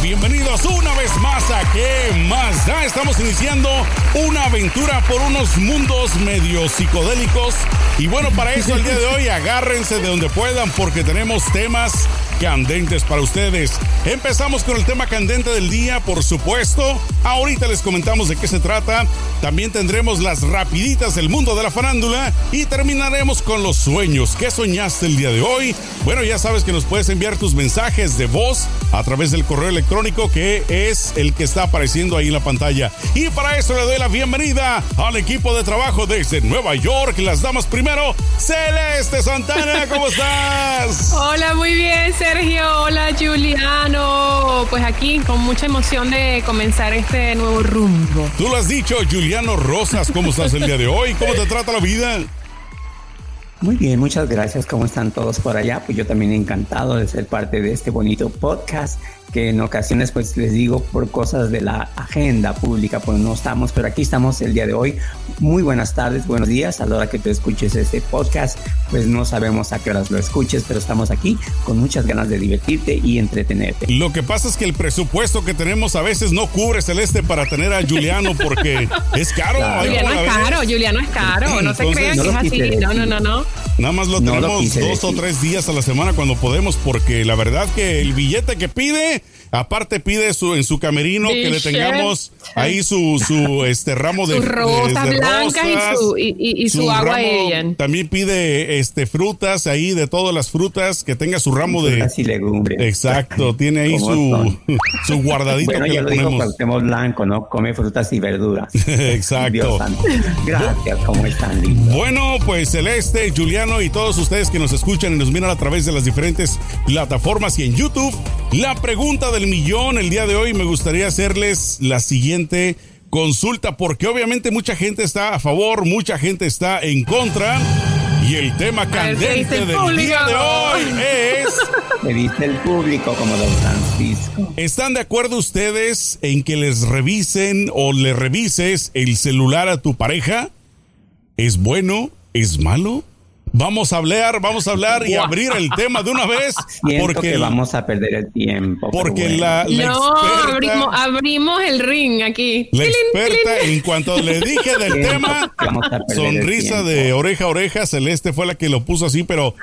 bienvenidos una vez más a ¿Qué más da? Estamos iniciando una aventura por unos mundos medio psicodélicos. Y bueno, para eso el día de hoy agárrense de donde puedan porque tenemos temas candentes para ustedes. Empezamos con el tema candente del día, por supuesto. Ahorita les comentamos de qué se trata. También tendremos las rapiditas del mundo de la farándula y terminaremos con los sueños. ¿Qué soñaste el día de hoy? Bueno, ya sabes que nos puedes enviar tus mensajes de voz a través del correo electrónico que es el que está apareciendo ahí en la pantalla. Y para eso le doy la bienvenida al equipo de trabajo desde Nueva York. Las damas primero, Celeste Santana, ¿cómo estás? Hola, muy bien, Sergio. Hola, Juliano. Pues aquí con mucha emoción de comenzar este nuevo rumbo. Tú lo has dicho, Juliano Rosas, ¿cómo estás el día de hoy? ¿Cómo te trata la vida? Muy bien, muchas gracias. ¿Cómo están todos por allá? Pues yo también encantado de ser parte de este bonito podcast que en ocasiones pues les digo por cosas de la agenda pública pues no estamos, pero aquí estamos el día de hoy. Muy buenas tardes, buenos días a la hora que te escuches este podcast, pues no sabemos a qué horas lo escuches, pero estamos aquí con muchas ganas de divertirte y entretenerte. Lo que pasa es que el presupuesto que tenemos a veces no cubre Celeste para tener a Juliano porque es caro. Juliano es caro, Juliano es caro, no se crean que es así. No, no, no, no. Nada más lo tenemos dos o tres días a la semana cuando podemos porque la verdad que el billete que pide Aparte pide su, en su camerino que le tengamos ahí su, su este ramo de, rosa blanca y su, agua También pide este frutas ahí de todas las frutas que tenga su ramo de y legumbres. Exacto, tiene ahí su, su guardadito bueno, que le ponemos. Digo blanco, ¿no? Come frutas y verduras. Exacto. Gracias, ¿cómo están lindos? Bueno, pues Celeste, Juliano y todos ustedes que nos escuchan y nos miran a través de las diferentes plataformas y en YouTube, la pregunta del millón el día de hoy me gustaría hacerles la siguiente consulta porque obviamente mucha gente está a favor, mucha gente está en contra. Y el tema candente del día de hoy es... Me dice el público como Don Francisco. ¿Están de acuerdo ustedes en que les revisen o le revises el celular a tu pareja? ¿Es bueno? ¿Es malo? Vamos a hablar, vamos a hablar y abrir el tema de una vez. porque vamos a perder el tiempo. Porque la, no, abrimos, el ring aquí. La experta, en cuanto le dije del tema, sonrisa de oreja a oreja, Celeste fue la que lo puso así, pero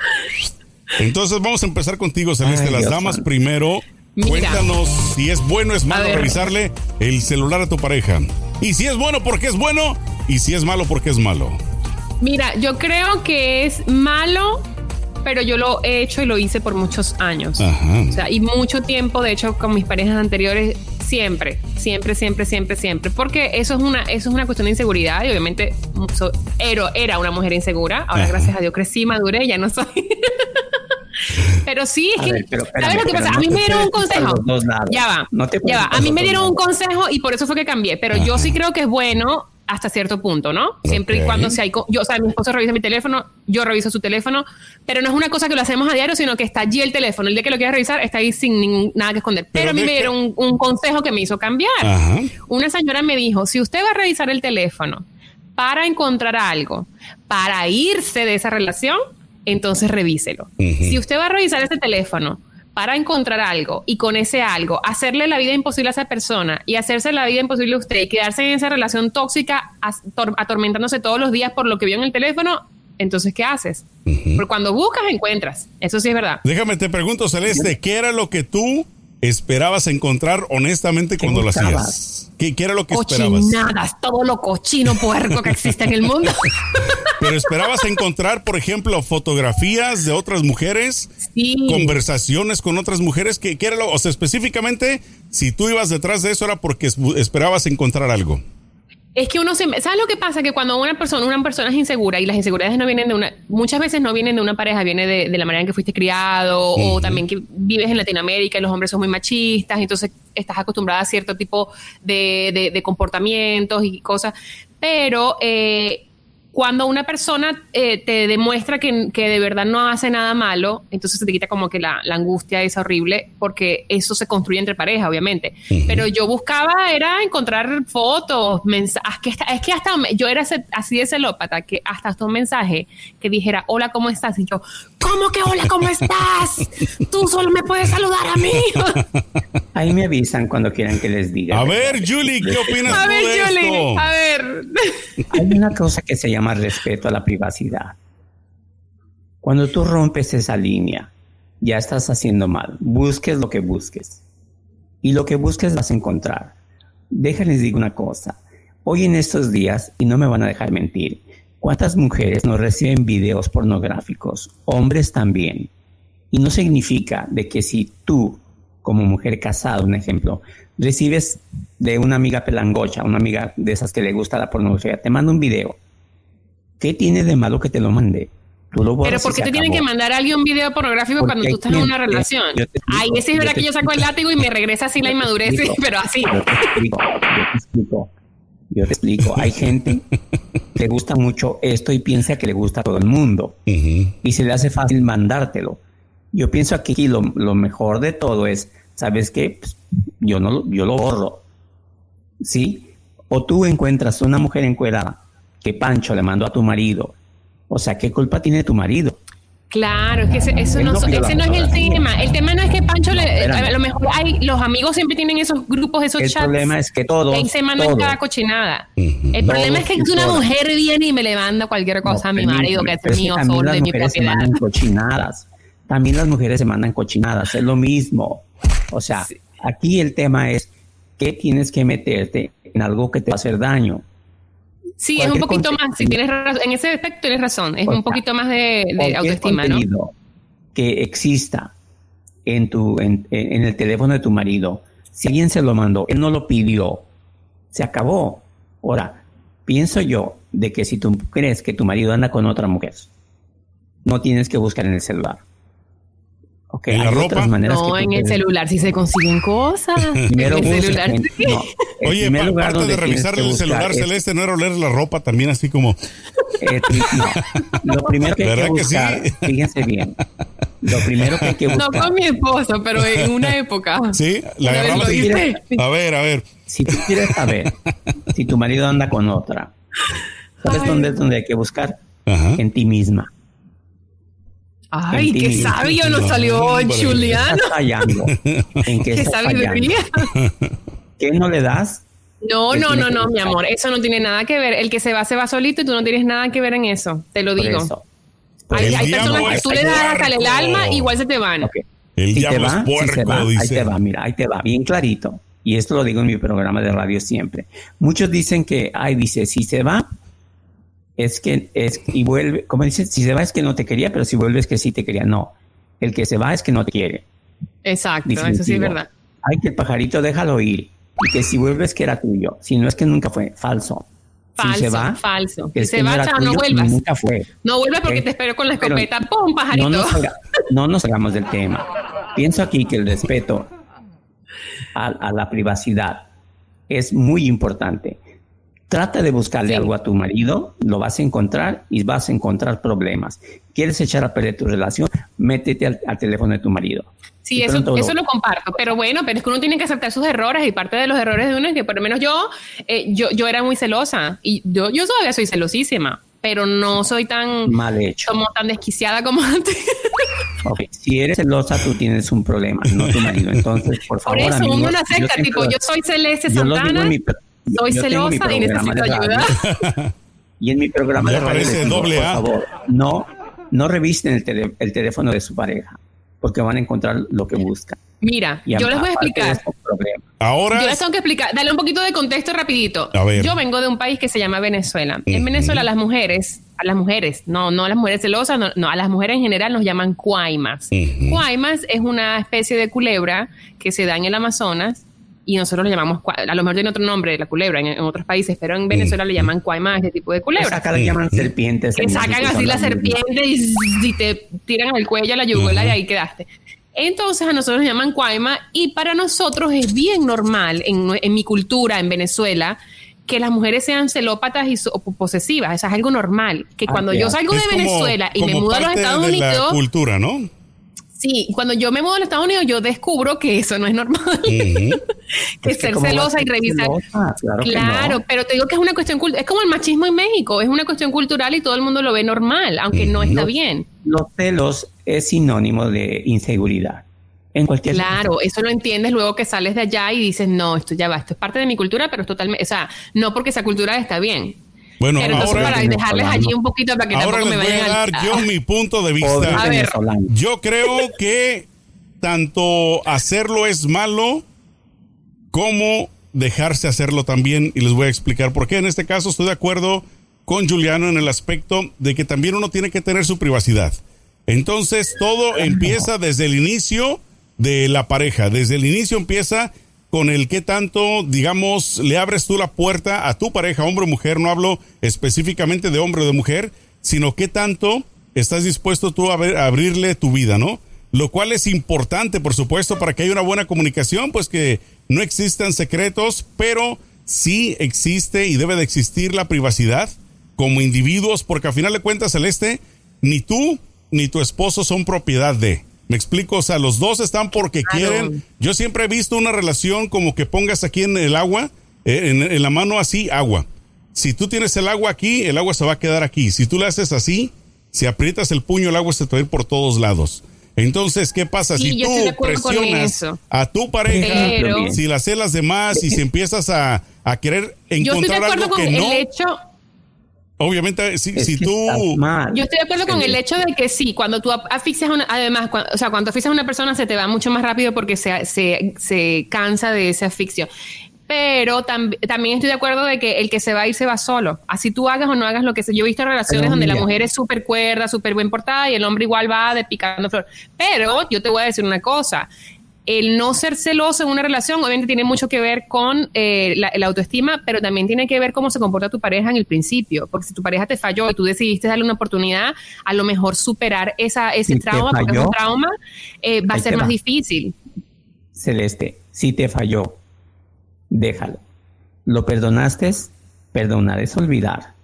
entonces vamos a empezar contigo, Celeste. Las damas primero. Cuéntanos si es bueno o es malo revisarle el celular a tu pareja. Y si es bueno, porque es bueno. Y si es malo, porque es malo. Mira, yo creo que es malo, pero yo lo he hecho y lo hice por muchos años. O sea, y mucho tiempo, de hecho, con mis parejas anteriores, siempre, siempre, siempre, siempre, siempre. Porque eso es una, eso es una cuestión de inseguridad y obviamente era, una mujer insegura. Ahora, gracias a Dios, crecí, maduré, ya no soy. Pero sí, es que, ¿sabes lo que pasa? a mí me dieron un consejo. Ya va, ya va. A mí me dieron un consejo y por eso fue que cambié. Pero yo sí creo que es bueno hasta cierto punto, ¿no? Siempre y cuando si hay, yo, o sea, mi esposo revisa mi teléfono, yo reviso su teléfono, pero no es una cosa que lo hacemos a diario, sino que está allí el teléfono. El día que lo quiera revisar, está ahí sin ningún, nada que esconder. Pero, a mí me dieron un, consejo que me hizo cambiar. Una señora me dijo, si usted va a revisar el teléfono para encontrar algo, para irse de esa relación, entonces revíselo. Si usted va a revisar ese teléfono para encontrar algo y con ese algo hacerle la vida imposible a esa persona y hacerse la vida imposible a usted y quedarse en esa relación tóxica atormentándose todos los días por lo que vio en el teléfono, entonces ¿qué haces? Porque cuando buscas encuentras, eso sí es verdad. Déjame te pregunto Celeste, ¿qué era lo que tú esperabas encontrar honestamente cuando lo hacías? ¿Qué, ¿Qué, era lo que esperabas? Cochinadas, todo lo cochino puerco que existe en el mundo. Pero esperabas encontrar, por ejemplo, fotografías de otras mujeres, sí. conversaciones con otras mujeres, que, era lo, o sea, específicamente, si tú ibas detrás de eso era porque esperabas encontrar algo. Es que uno se, ¿sabes lo que pasa? Que cuando una persona, una persona es insegura y las inseguridades no vienen de una, muchas veces no vienen de una pareja, viene de, la manera en que fuiste criado o también que vives en Latinoamérica y los hombres son muy machistas, entonces estás acostumbrada a cierto tipo de, de comportamientos y cosas. Pero eh, cuando una persona eh, te demuestra que, de verdad no hace nada malo, entonces se te quita como que la, angustia es horrible, porque eso se construye entre pareja, obviamente. Pero yo buscaba, era encontrar fotos, mensajes, que es que hasta yo era así de celópata, que hasta hasta un mensaje que dijera, hola, ¿cómo estás? Y yo, ¿Cómo que hola, cómo estás? Tú solo me puedes saludar a mí. Ahí me avisan cuando quieran que les diga. A ver, Julie, ¿qué opinas a ver, de Julie, A ver. Hay una cosa que se llama respeto a la privacidad. Cuando tú rompes esa línea, ya estás haciendo mal. Busques lo que busques. Y lo que busques vas a encontrar. Déjenles digo una cosa. Hoy en estos días, y no me van a dejar mentir, ¿cuántas mujeres no reciben videos pornográficos? Hombres también. Y no significa de que si tú, como mujer casada, un ejemplo, recibes de una amiga pelangocha, una amiga de esas que le gusta la pornografía, te manda un video. ¿Qué tiene de malo que te lo mande? Pero ¿por qué te tienen que mandar a alguien un video pornográfico cuando tú estás en una relación? Ay, ese es verdad que yo saco el látigo y me regresa así la inmadurez, pero así. Yo te explico, yo te explico. Hay gente le gusta mucho esto y piensa que le gusta a todo el mundo. Y se le hace fácil mandártelo. Yo pienso aquí lo, lo mejor de todo es, ¿sabes qué? Pues, yo, no, yo lo borro. ¿Sí? O tú encuentras una mujer encuerada que Pancho le mandó a tu marido o sea, ¿qué culpa tiene tu marido? Claro, es que ese, eso no, ese no es el tema. El tema no es que Pancho le, a lo mejor hay, los amigos siempre tienen esos grupos, esos chats. El problema es que todos. Ahí se mandan cada cochinada. El problema es que una mujer viene y me le manda cualquier cosa a mi marido, que es mío solo de mi propiedad. Se mandan cochinadas. También las mujeres se mandan cochinadas, es lo mismo. O sea, aquí el tema es que tienes que meterte en algo que te va a hacer daño. Sí, es un poquito más, si tienes en ese aspecto tienes razón, es un poquito más de, autoestima, ¿no? Que exista en tu en, en, el teléfono de tu marido, si alguien se lo mandó, él no lo pidió, se acabó. Ahora, pienso yo de que si tú crees que tu marido anda con otra mujer, no tienes que buscar en el celular. Okay, ¿En la ropa? No, en el celular si se consiguen cosas. Primero en el celular. Oye, pa, parte de revisar el celular celeste, no era oler la ropa también así como. Eh, no. Lo primero que hay que buscar, fíjense bien. Lo primero que hay que buscar. No con mi esposo, pero en una época. Sí, la agarramos. a ver, a ver. Si tú quieres saber si tu marido anda con otra, ¿sabes dónde, dónde hay que buscar? En ti misma. Ay, qué sabio nos salió Juliano. ¿En qué, ¿Qué sabiduría? ¿Qué no le das? No, no, no, no, mi amor. Eso no tiene nada que ver. El que se va, se va solito y tú no tienes nada que ver en eso. Te lo digo. Hay, hay personas que tú le das hasta el alma, igual se te van. El si te va, si va, ahí te va, mira, ahí te va, bien clarito. Y esto lo digo en mi programa de radio siempre. Muchos dicen que, ay, dice, si se va, es que es y vuelve, como dices, si se va es que no te quería, pero si vuelve es que sí te quería. No, el que se va es que no te quiere. Exacto, eso sí es verdad. Hay que el pajarito déjalo ir y que si vuelves que era tuyo, si no es que nunca fue, falso. Falso, si se va, falso. Que se va, no, no vuelvas. Nunca fue. No vuelvas porque te espero con la escopeta. ¡Pum, pajarito! No nos, no nos hagamos del tema. Pienso aquí que el respeto a la privacidad es muy importante Trata de buscarle algo a tu marido, lo vas a encontrar y vas a encontrar problemas. ¿Quieres echar a perder tu relación? Métete al, teléfono de tu marido. Sí, eso, eso lo comparto. Pero bueno, pero es que uno tiene que aceptar sus errores y parte de los errores de uno es que por lo menos yo, eh, yo, yo era muy celosa y yo, yo todavía soy celosísima, pero no soy tan mal hecho, como tan desquiciada como antes. Okay. Si eres celosa, tú tienes un problema, no tu marido. Entonces, por favor. Por eso, uno acepta, tipo, yo soy Celeste Santana. Soy celosa y necesito ayuda. y en mi programa de radio, doble por favor, no, no revisten el, el teléfono de su pareja, porque van a encontrar lo que buscan. Mira, yo les voy a explicar. Ahora. Yo les tengo que explicar, dale un poquito de contexto rapidito. Yo vengo de un país que se llama Venezuela. En Venezuela las mujeres, a las mujeres, no, no a las mujeres celosas, no, a las mujeres en general nos llaman cuaimas. Cuaimas es una especie de culebra que se da en el Amazonas y nosotros le llamamos, a lo mejor tiene otro nombre, la culebra en, otros países, pero en Venezuela le llaman cuaima este tipo de culebra. Acá le llaman serpientes. Que sacan así la serpiente y, te tiran al cuello a la yugular y ahí quedaste. Entonces a nosotros nos llaman cuaima y para nosotros es bien normal en, en mi cultura en Venezuela que las mujeres sean celópatas y posesivas. Eso es algo normal. Que ah, cuando yo salgo de Venezuela y me mudo a los Estados Unidos. cultura, ¿no? Sí, cuando yo me mudo a los Estados Unidos, yo descubro que eso no es normal. que ser celosa y revisar. claro, pero te digo que es una cuestión cultural. Es como el machismo en México, es una cuestión cultural y todo el mundo lo ve normal, aunque no está bien. Los celos es sinónimo de inseguridad. En cualquier claro, eso lo entiendes luego que sales de allá y dices, no, esto ya va, esto es parte de mi cultura, pero es totalmente, o sea, no porque esa cultura está bien. Bueno, ahora, para dejarles allí un poquito para que ahora les voy a dar yo mi punto de vista. Yo creo que tanto hacerlo es malo como dejarse hacerlo también y les voy a explicar por qué. En este caso estoy de acuerdo con Juliano en el aspecto de que también uno tiene que tener su privacidad. Entonces todo empieza desde el inicio de la pareja, desde el inicio empieza con el que tanto, digamos, le abres tú la puerta a tu pareja, hombre o mujer, no hablo específicamente de hombre o de mujer, sino qué tanto estás dispuesto tú a, abrirle tu vida, ¿no? Lo cual es importante, por supuesto, para que haya una buena comunicación, pues que no existan secretos, pero sí existe y debe de existir la privacidad como individuos, porque al final de cuentas, Celeste, ni tú ni tu esposo son propiedad de. Me explico, o sea, los dos están porque quieren. Yo siempre he visto una relación como que pongas aquí en el agua, eh, en, la mano así, agua. Si tú tienes el agua aquí, el agua se va a quedar aquí. Si tú le haces así, si aprietas el puño, el agua se te va a ir por todos lados. Entonces, ¿qué pasa? si tú presionas a tu pareja, si la celas de más y si empiezas a, a querer encontrar algo que no... Obviamente, si, si tú... Yo estoy de acuerdo con el hecho de que sí, cuando tú asfixias una... Además, o sea, cuando asfixias a una persona se te va mucho más rápido porque se, se, se cansa de ese asfixio. Pero también estoy de acuerdo de que el que se va a ir se va solo. Así tú hagas o no hagas lo que sea. Yo he visto relaciones donde la mujer es súper cuerda, súper buen portada y el hombre igual va de picando flor. Pero yo te voy a decir una cosa el no ser celoso en una relación obviamente tiene mucho que ver con eh, la, autoestima, pero también tiene que ver cómo se comporta tu pareja en el principio, porque si tu pareja te falló y tú decidiste darle una oportunidad, a lo mejor superar esa, ese trauma, porque un trauma eh, va a ser más difícil. Celeste, si te falló, déjalo. ¿Lo perdonaste? Perdonar es olvidar.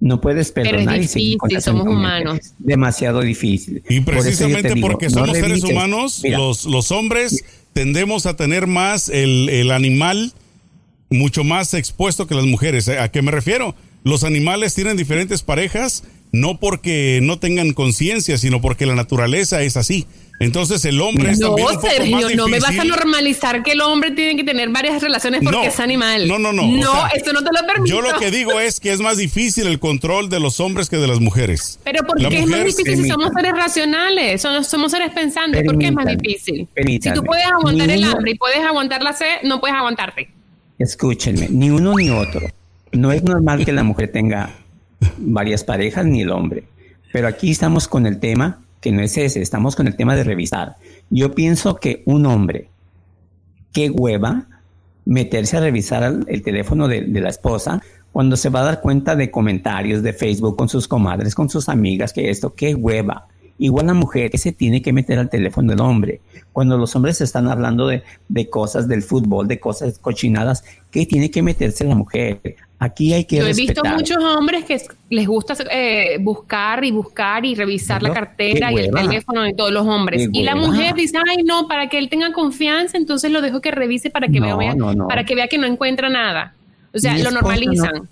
No puedes perdonar Pero es difícil, somos humanos. Demasiado difícil. Y precisamente porque somos seres humanos, los, los hombres tendemos a tener más el, el animal mucho más expuesto que las mujeres. ¿A qué me refiero? Los animales tienen diferentes parejas, no porque no tengan conciencia, sino porque la naturaleza es así. Entonces el hombre es no, Sergio, no me vas a normalizar que el hombre tiene que tener varias relaciones porque es animal. No, no, no. No, esto no te lo permito. Yo lo que digo es que es más difícil el control de los hombres que de las mujeres. Pero ¿por qué es más difícil si somos seres racionales? Somos, seres pensantes. ¿Por qué es más difícil? Si tú puedes aguantar el hambre y puedes aguantar la sed, no puedes aguantarte. Escúchenme, ni uno ni otro. No es normal que la mujer tenga varias parejas ni el hombre. Pero aquí estamos con el tema que no es ese, estamos con el tema de revisar. Yo pienso que un hombre, qué hueva meterse a revisar el, teléfono de, la esposa cuando se va a dar cuenta de comentarios de Facebook con sus comadres, con sus amigas, que esto, qué hueva. Igual la mujer que se tiene que meter al teléfono del hombre. Cuando los hombres están hablando de, de cosas del fútbol, de cosas cochinadas, ¿qué tiene que meterse la mujer? Aquí hay que Yo he visto muchos hombres que les gusta eh, buscar y buscar y revisar la cartera y el teléfono de todos los hombres. Y la mujer dice, ay, no, para que él tenga confianza, entonces lo dejo que revise para que, vea, para que vea que no encuentra nada. O sea, lo normalizan.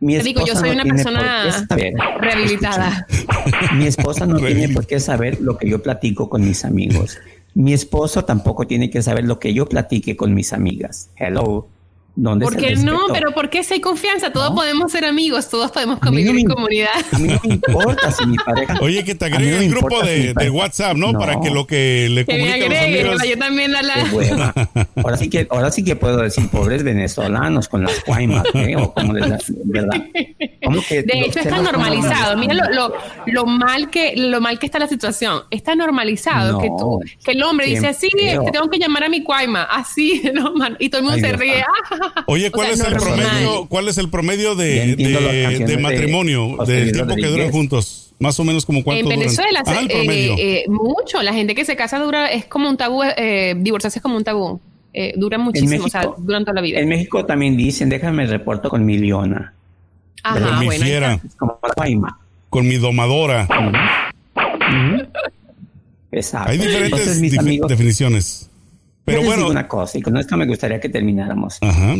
Te digo, yo soy una persona rehabilitada. Mi esposa no tiene por qué saber lo que yo platico con mis amigos. Mi esposo tampoco tiene que saber lo que yo platique con mis amigas. Hello. ¿Por qué no? Pero ¿por qué si hay confianza? Todos podemos ser amigos, todos podemos convivir en comunidad. A mí no me importa si mi pareja. Oye, que te agregue el grupo de, WhatsApp, ¿no? Para que lo que le comunique a los amigos. Yo también a la... Ahora sí que, ahora sí que puedo decir pobres venezolanos con las cuaimas, ¿eh? O como de, verdad. de hecho está normalizado. Mira lo, lo, lo, mal que lo mal que está la situación. Está normalizado que tú, que el hombre dice así, te tengo que llamar a mi cuaima, así, ¿no? y todo el mundo se ríe. Oye, ¿cuál es el promedio? ¿Cuál es el promedio de, de, matrimonio, del tiempo que duran juntos? Más o menos como cuánto En Venezuela, eh, eh, mucho. La gente que se casa dura, es como un tabú, eh, divorciarse es como un tabú. Eh, dura muchísimo, o sea, duran toda la vida. En México también dicen, déjame el reporto con mi leona. Ajá, con mi fiera. Con mi domadora. Exacto. Hay diferentes definiciones. Pero bueno. una cosa, y con esto me gustaría que termináramos. Ajá.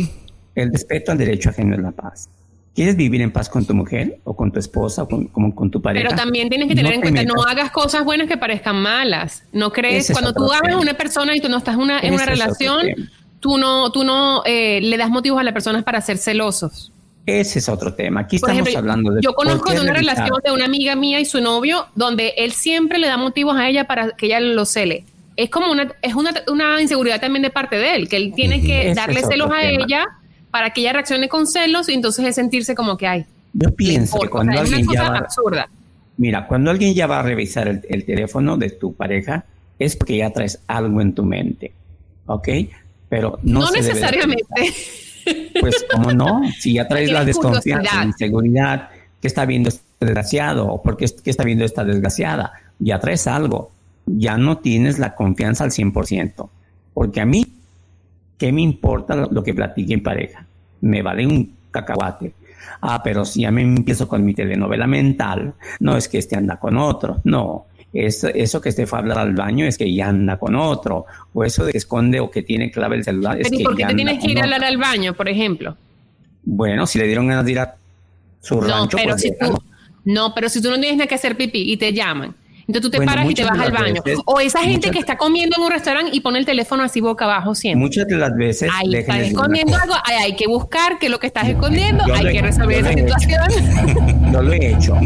El respeto al derecho ajeno es la paz. ¿Quieres vivir en paz con tu mujer o con tu esposa o con, con tu pareja? Pero también tienes que tener en cuenta, no hagas cosas buenas que parezcan malas. No crees, cuando tú amas a una persona y tú no estás una, en una relación, tú no, tú no eh, le das motivos a las personas para ser celosos. Ese es otro tema. Aquí estamos hablando de. Yo conozco de una relación de una amiga mía y su novio, donde él siempre le da motivos a ella para que ella lo cele. Es como una, es una, una inseguridad también de parte de él, que él tiene que darle celos a ella para que ella reaccione con celos y entonces es sentirse como que hay. Yo pienso que cuando alguien ya va, absurda. Mira, cuando alguien ya va a revisar el, teléfono de tu pareja, es porque ya traes algo en tu mente, ¿ok? Pero no, no necesariamente. pues, ¿cómo no? Si ya traes la desconfianza, la inseguridad, ¿qué está viendo este desgraciado? ¿O por qué, está viendo esta desgraciada? Ya traes algo. Ya no tienes la confianza al 100%. Porque a mí ¿Qué me importa lo que platique en pareja? Me vale un cacahuate. Ah, pero si ya me empiezo con mi telenovela mental, no es que este anda con otro, no. Eso, eso que este fue a hablar al baño es que ya anda con otro. O eso de que esconde o que tiene clave el celular es que ¿Por qué te tienes que ir a hablar al baño, por ejemplo? Bueno, si le dieron ganas de ir a su rancho, pero pues si tú, no, pero si tú no tienes nada que hacer pipí y te llaman entonces tú te paras y te vas al baño. o esa gente que está comiendo en un restaurante y pone el teléfono así boca abajo siempre. Muchas de las veces. Ahí estás escondiendo algo, hay, que buscar qué es lo que estás escondiendo, hay que resolver esa situación. yo lo he hecho,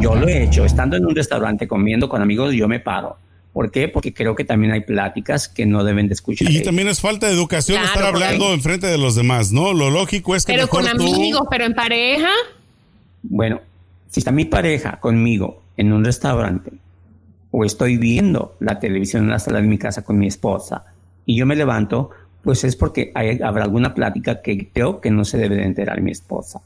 yo lo he hecho. Estando en un restaurante comiendo con amigos, yo me paro. ¿Por qué? Porque creo que también hay pláticas que no deben de escuchar. Y también es falta de educación estar hablando en frente de los demás, ¿no? Lo lógico es que. Pero con amigos, pero en pareja. Bueno, si está mi pareja conmigo en un restaurante o estoy viendo la televisión en la sala de mi casa con mi esposa y yo me levanto, pues es porque hay, habrá alguna plática que creo que no se debe de enterar mi esposa.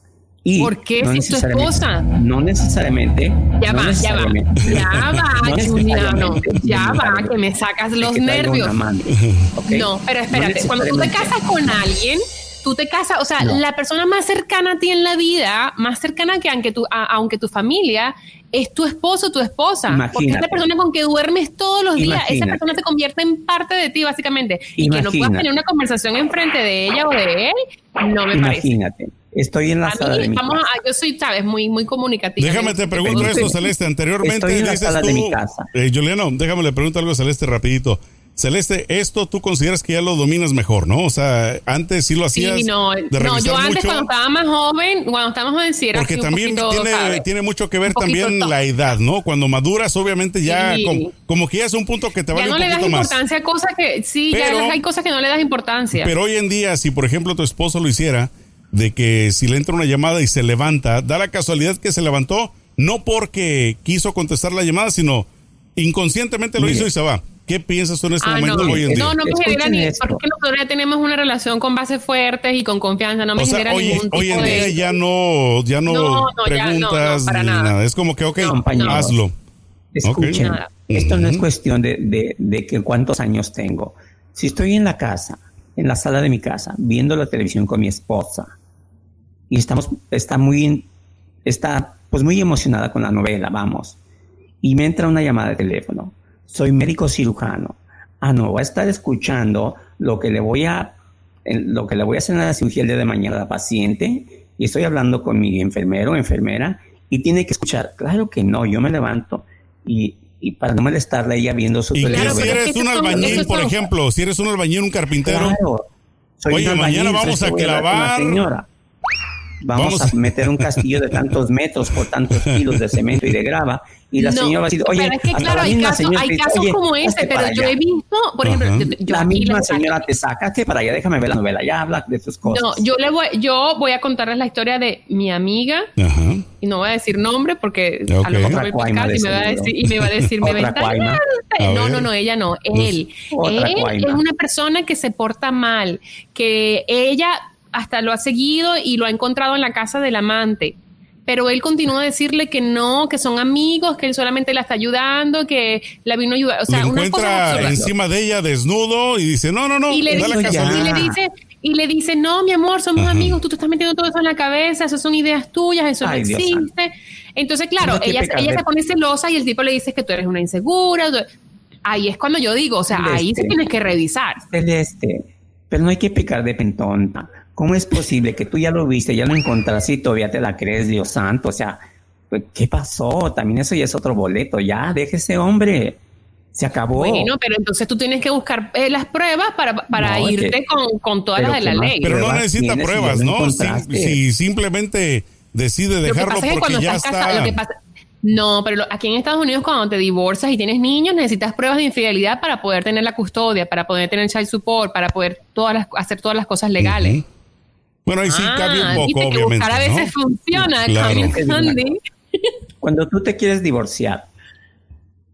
Y ¿Por qué si es tu esposa? No necesariamente. Ya va, ya va. Ya va, Juliano. Ya va, que me sacas los nervios. No, pero espérate. Cuando tú te casas con alguien, tú te casas, o sea, la persona más cercana a ti en la vida, más cercana que aunque tu, aunque tu familia, es tu esposo o tu esposa. Porque es la persona con que duermes todos los días. Esa persona se convierte en parte de ti, básicamente. Y que no puedas tener una conversación enfrente de ella o de él, no me Imagínate. Estoy en la sala de mi vamos casa. yo soy, sabes, muy, muy comunicativa. Déjame te pregunto esto, Celeste. Anteriormente Estoy en la sala de mi casa. Eh, Juliano, déjame le pregunto algo a Celeste rapidito. Celeste, esto tú consideras que ya lo dominas mejor, ¿no? O sea, antes sí lo hacías. Sí, no, no yo antes cuando estaba más joven, cuando estaba más joven, sí era Porque también tiene, tiene, mucho que ver también la edad, ¿no? Cuando maduras, obviamente ya como, que ya es un punto que te vale un poquito más. No le das importancia a cosas que, sí, ya hay cosas que no le das importancia. Pero hoy en día, si por ejemplo tu esposo lo hiciera, de que si le entra una llamada y se levanta, da la casualidad que se levantó, no porque quiso contestar la llamada, sino inconscientemente lo hizo y se va. ¿Qué piensas tú en este ah, momento no. hoy en día? No, no me genera ni, porque nosotros ya tenemos una relación con bases fuertes y con confianza, no me o sea, genera hoy, ningún tipo hoy en día ya no, ya no, preguntas ni nada. Es como que, ok, hazlo. Escuchen, esto no es cuestión de, de, de que cuántos años tengo. Si estoy en la casa, en la sala de mi casa, viendo la televisión con mi esposa, y estamos, está muy, está pues muy emocionada con la novela, vamos, y me entra una llamada de teléfono soy médico cirujano. Ah, no, voy a estar escuchando lo que le voy a, lo que le voy a hacer en la cirugía el día de mañana a la paciente y estoy hablando con mi enfermero o enfermera y tiene que escuchar. Claro que no, yo me levanto y, y para no molestarle ella viendo su ¿Y teléfono. si eres un albañil, por ejemplo, si eres un albañil, un carpintero, claro, oye, mañana vamos a clavar. Señora. Vamos, a meter un castillo de tantos metros por tantos kilos de cemento y de grava. Y la señora va a decir, oye, pero es que claro, hay, casos, hay casos como ese, pero yo he visto, por ejemplo, la misma señora te sacaste para allá, déjame ver la novela, ya habla de tus cosas. No, yo le voy, yo voy a contarles la historia de mi amiga, y no voy a decir nombre porque a lo mejor voy a y me va a decir, y me va a decir, me va a No, no, no, ella no, él. él es una persona que se porta mal, que ella hasta lo ha seguido y lo ha encontrado en la casa del amante pero él continúa a decirle que no, que son amigos, que él solamente la está ayudando, que la vino a ayudar. O sea, le encuentra encima de ella desnudo y dice, no, no, no, y le, dice, y le dice, y le dice, no, mi amor, somos amigos, tú te estás metiendo todo eso en la cabeza, esas son ideas tuyas, eso no existe. Entonces, claro, ella, ella se pone celosa y el tipo le dice que tú eres una insegura. ahí es cuando yo digo, o sea, ahí se tienes que revisar. Celeste, pero no hay que picar de pentonta. ¿Cómo es posible que tú ya lo viste, ya lo encontraste y todavía te la crees, Dios santo? O sea, pues, ¿qué pasó? También eso ya es otro boleto. Ya, deje ese hombre. Se acabó. Bueno, pero entonces tú tienes que buscar eh, las pruebas para, para irte con, con, todas las de la ley. Pero no necesita pruebas, ¿no? Si, simplemente decide dejarlo porque ya está. no, pero aquí en Estados Unidos cuando te divorcias y tienes niños necesitas pruebas de infidelidad para poder tener la custodia, para poder tener child support, para poder todas las, hacer todas las cosas legales. Bueno, ahí sí cambia un poco, obviamente. A veces funciona, Cuando tú te quieres divorciar,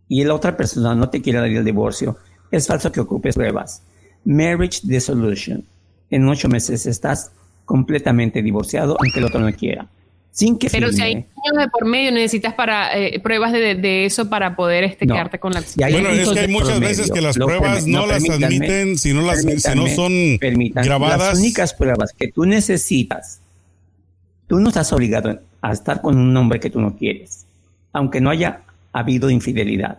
y la otra persona no te quiere dar el divorcio, es falso que ocupes pruebas. Marriage dissolution. En ocho meses estás completamente divorciado aunque el otro no quiera. Sin que Pero si hay niños de por medio, necesitas para eh, pruebas de, eso para poder este, quedarte con la Bueno, es que hay muchas veces que las pruebas no, las admiten si no, las, si no son grabadas. Las únicas pruebas que tú necesitas, tú no estás obligado a estar con un hombre que tú no quieres, aunque no haya ha habido infidelidad.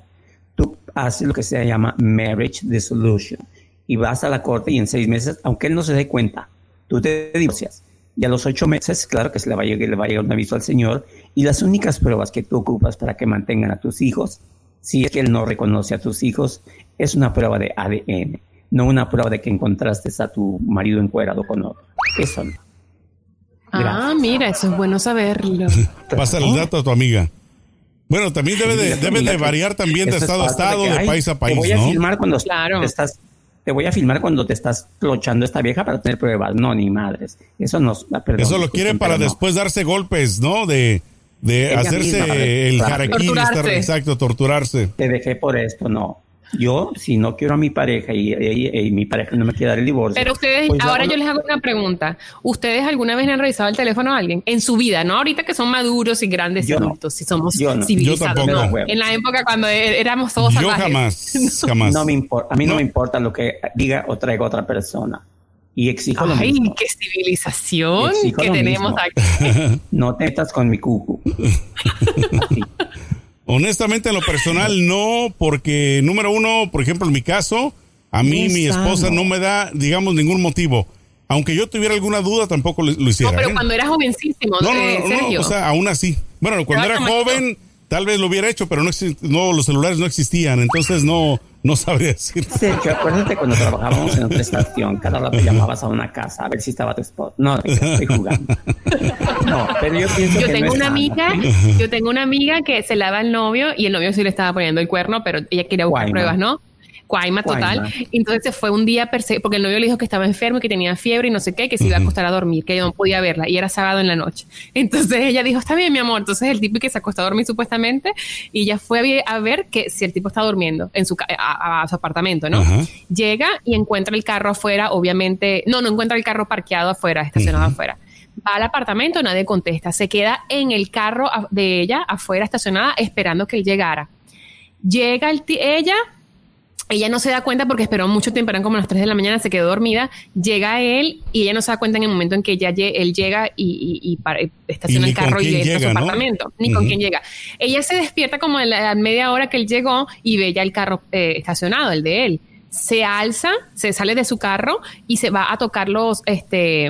Tú haces lo que se llama marriage dissolution y vas a la corte y en seis meses, aunque él no se dé cuenta, tú te divorcias. Y a los ocho meses, claro que se le va a llegar, le va a llegar un aviso al Señor. Y las únicas pruebas que tú ocupas para que mantengan a tus hijos, si es que él no reconoce a tus hijos, es una prueba de ADN, no una prueba de que encontraste a tu marido encuerado con otro. Eso no. Ah, mira, eso es bueno saberlo. Pasa el dato a tu amiga. Bueno, también debe de, debe de variar también de estado a estado, de, país a país, te voy a filmar cuando te estás te voy a filmar cuando te estás clochando esta vieja para tener pruebas. No, ni madres. Eso no. Perdón, Eso lo quieren para después darse golpes, ¿no? De, de hacerse el jarequín, exacto, torturarse. Te dejé por esto, no. Yo, si no quiero a mi pareja y, mi pareja no me quiere dar el divorcio. Pero ustedes, pues ahora yo les hago una pregunta. ¿Ustedes alguna vez han revisado el teléfono a alguien? En su vida, ¿no? Ahorita que son maduros y grandes adultos, si somos civilizados. En la época cuando e-, éramos todos Yo jamás, jamás. No me importa, a mí no. me importa lo que diga o traiga otra persona. Y exijo lo Ay, qué civilización que tenemos aquí. no te metas con mi cucu. Honestamente, en lo personal, no, porque número uno, por ejemplo, en mi caso, a mí mi esposa no me da, digamos, ningún motivo. Aunque yo tuviera alguna duda, tampoco lo, hiciera. No, pero ¿eh? cuando era jovencísimo, no, no, no, o sea, aún así. Bueno, cuando era joven, tal vez lo hubiera hecho, pero no, no los celulares no existían, entonces no, no sabría decir. Sergio, acuérdate cuando trabajábamos en otra estación, cada rato llamabas a una casa a ver si estaba tu spot. No, estoy jugando. No, pero yo pienso yo que tengo no una amiga, yo tengo una amiga que se lava el novio y el novio sí le estaba poniendo el cuerno, pero ella quería buscar pruebas, ¿no? Cuaima total. Entonces se fue un día porque el novio le dijo que estaba enfermo y que tenía fiebre y no sé qué, que se iba a acostar a dormir, que ella no podía verla y era sábado en la noche. Entonces ella dijo, está bien, mi amor. Entonces el tipo que se acostó a dormir supuestamente y ella fue a ver que si el tipo está durmiendo en su, a, su apartamento, ¿no? Llega y encuentra el carro afuera, obviamente, no, no encuentra el carro parqueado afuera, estacionado afuera va al apartamento, nadie contesta, se queda en el carro de ella afuera estacionada esperando que él llegara. Llega el ella, ella no se da cuenta porque esperó mucho tiempo, eran como las 3 de la mañana, se quedó dormida, llega él y ella no se da cuenta en el momento en que ya él llega y, estaciona el carro y entra a su apartamento, ni con quién llega. Ella se despierta como a la media hora que él llegó y ve ya el carro eh, estacionado, el de él. Se alza, se sale de su carro y se va a tocar los, este,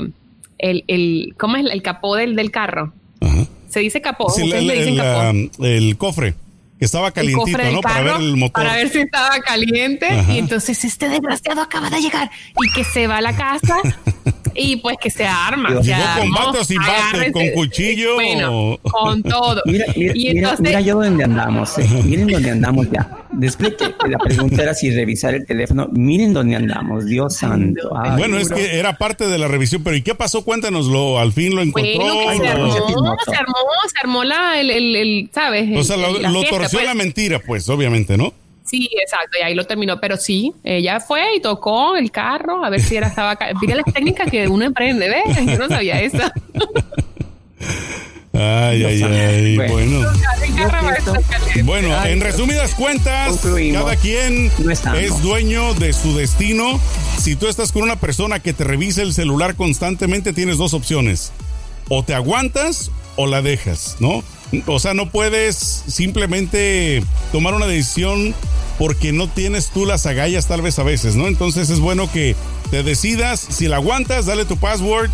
el, el ¿cómo es el capó del, del carro? Se dice capó. Sí, el cofre estaba calientito, ¿no? para ver el motor. Para ver si estaba caliente. Y entonces este desgraciado acaba de llegar y que se va a la casa y pues que se arma. ¿Llegó con bate o sin bate? ¿Con cuchillo? Bueno, con todo. Mira, mira, y entonces, mira, yo dónde andamos. Eh. Miren dónde andamos ya. Después que la pregunta era si revisar el teléfono, miren dónde andamos, Dios santo. bueno, es que era parte de la revisión, pero ¿y qué pasó? Cuéntanoslo. Al fin lo encontró. se, armó, se armó, se armó, la, el, el, el ¿sabes? O sea, lo, lo torció pues. la mentira, pues, obviamente, ¿no? Sí, exacto, y ahí lo terminó. Pero sí, ella fue y tocó el carro a ver si era estaba. Mira las técnicas que uno emprende, ¿ves? Yo no sabía eso. Ay, ay, ay. Bueno. Bueno, en resumidas cuentas, cada quien es dueño de su destino. Si tú estás con una persona que te revisa el celular constantemente, tienes dos opciones. O te aguantas o la dejas, ¿no? O sea, no puedes simplemente tomar una decisión porque no tienes tú las agallas tal vez a veces, ¿no? Entonces es bueno que te decidas, si la aguantas, dale tu password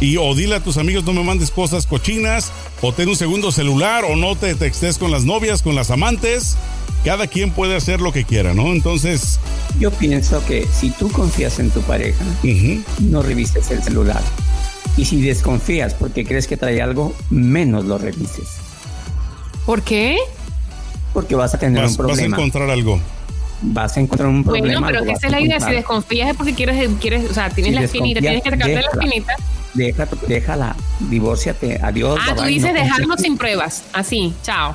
y o dile a tus amigos no me mandes cosas cochinas, o ten un segundo celular, o no te textes con las novias, con las amantes. Cada quien puede hacer lo que quiera, ¿no? Entonces... Yo pienso que si tú confías en tu pareja, no revises el celular. Y si desconfías porque crees que trae algo, menos lo revises. ¿Por qué? Porque vas a tener un problema. Vas a encontrar algo. Vas a encontrar un problema. Bueno, pero esa es la idea. Si desconfías es porque quieres, quieres o sea, tienes la espinita, tienes que sacarte la espinita. Deja, déjala, divórciate, adiós. Ah, tú dices dejarlo sin pruebas. Así, chao.